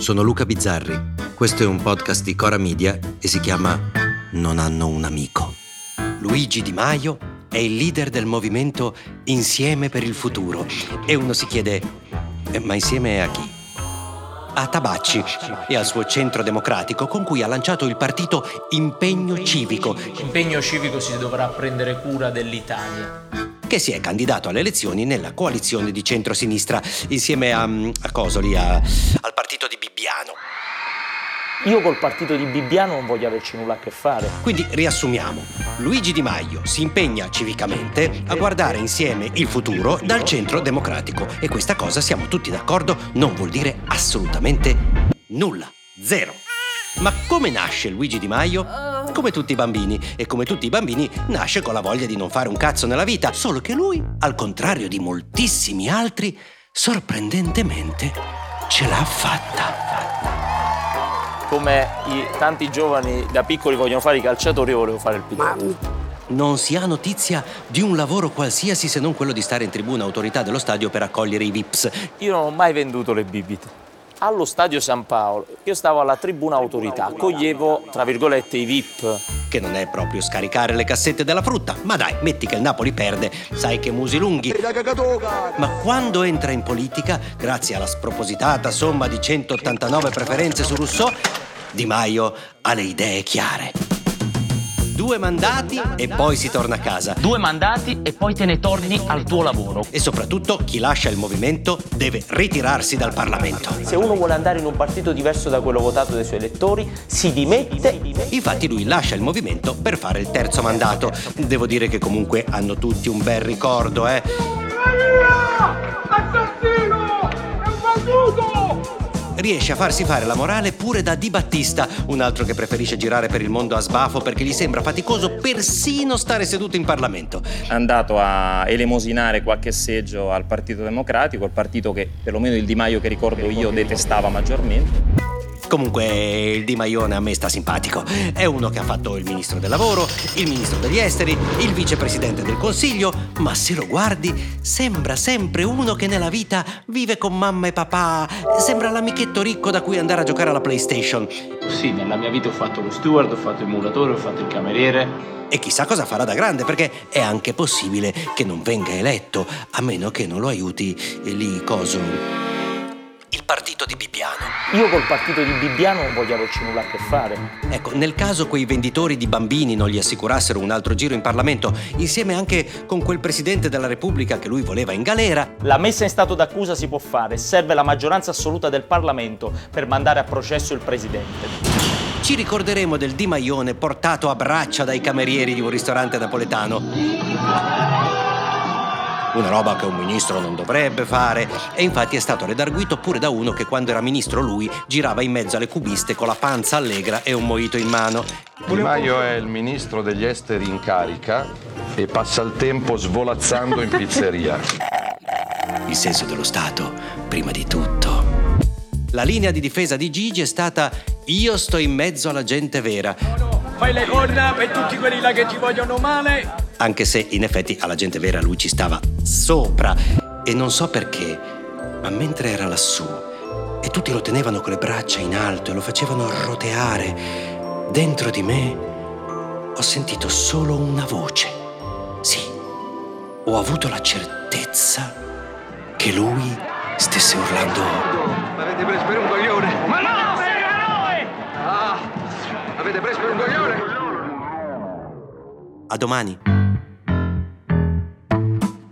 sono Luca Bizzarri. Questo è un podcast di Cora Media e si chiama Non hanno un amico. Luigi Di Maio è il leader del movimento Insieme per il futuro e uno si chiede, eh, ma insieme a chi? A Tabacci e al suo centro democratico con cui ha lanciato il partito Impegno Civico. Impegno civico si dovrà prendere cura dell'Italia che si è candidato alle elezioni nella coalizione di centrosinistra insieme a, a Cosoli, a, al partito di Bibbiano. Io col partito di Bibbiano non voglio averci nulla a che fare. Quindi riassumiamo. Luigi Di Maio si impegna civicamente a guardare insieme il futuro dal centro democratico e questa cosa siamo tutti d'accordo non vuol dire assolutamente nulla. Zero. Ma come nasce Luigi Di Maio? Come tutti i bambini, e come tutti i bambini nasce con la voglia di non fare un cazzo nella vita, solo che lui, al contrario di moltissimi altri, sorprendentemente ce l'ha fatta. Come i tanti giovani da piccoli vogliono fare i calciatori, io volevo fare il pilota. Non si ha notizia di un lavoro qualsiasi se non quello di stare in tribuna autorità dello stadio per accogliere i VIPs. Io non ho mai venduto le bibite allo stadio San Paolo, io stavo alla tribuna autorità, accoglievo tra virgolette i VIP. Che non è proprio scaricare le cassette della frutta, ma dai, metti che il Napoli perde, sai che musi lunghi. Ma quando entra in politica, grazie alla spropositata somma di 189 preferenze su Rousseau, Di Maio ha le idee chiare. Due mandati e poi si torna a casa. Due mandati e poi te ne torni al tuo lavoro. E soprattutto chi lascia il movimento deve ritirarsi dal Parlamento. Se uno vuole andare in un partito diverso da quello votato dai suoi elettori, si dimette. Infatti lui lascia il movimento per fare il terzo mandato. Devo dire che comunque hanno tutti un bel ricordo, eh. Assassino! Riesce a farsi fare la morale pure da Di Battista, un altro che preferisce girare per il mondo a sbafo perché gli sembra faticoso persino stare seduto in Parlamento. È andato a elemosinare qualche seggio al Partito Democratico, il partito che perlomeno il Di Maio che ricordo io detestava maggiormente. Comunque il Di Maione a me sta simpatico. È uno che ha fatto il ministro del lavoro, il ministro degli esteri, il vicepresidente del consiglio, ma se lo guardi sembra sempre uno che nella vita vive con mamma e papà. Sembra l'amichetto ricco da cui andare a giocare alla PlayStation. Sì, nella mia vita ho fatto lo steward, ho fatto il muratore, ho fatto il cameriere. E chissà cosa farà da grande, perché è anche possibile che non venga eletto, a meno che non lo aiuti lì coso il partito di Bibbiano. Io col partito di Bibbiano non voglio averci nulla a che fare. Ecco, nel caso quei venditori di bambini non gli assicurassero un altro giro in Parlamento, insieme anche con quel presidente della Repubblica che lui voleva in galera. La messa in stato d'accusa si può fare, serve la maggioranza assoluta del Parlamento per mandare a processo il presidente. Ci ricorderemo del Di Maione portato a braccia dai camerieri di un ristorante napoletano una roba che un ministro non dovrebbe fare. E infatti è stato redarguito pure da uno che quando era ministro lui girava in mezzo alle cubiste con la panza allegra e un moito in mano. Di Maio è il ministro degli esteri in carica e passa il tempo svolazzando in pizzeria. Il senso dello Stato, prima di tutto. La linea di difesa di Gigi è stata io sto in mezzo alla gente vera. Fai le corna per tutti quelli là che ti vogliono male anche se in effetti alla gente vera lui ci stava sopra. E non so perché, ma mentre era lassù e tutti lo tenevano con le braccia in alto e lo facevano roteare, dentro di me ho sentito solo una voce. Sì, ho avuto la certezza che lui stesse urlando. Avete preso per un coglione? Ma no, per noi! Ah, avete preso per un coglione? A domani.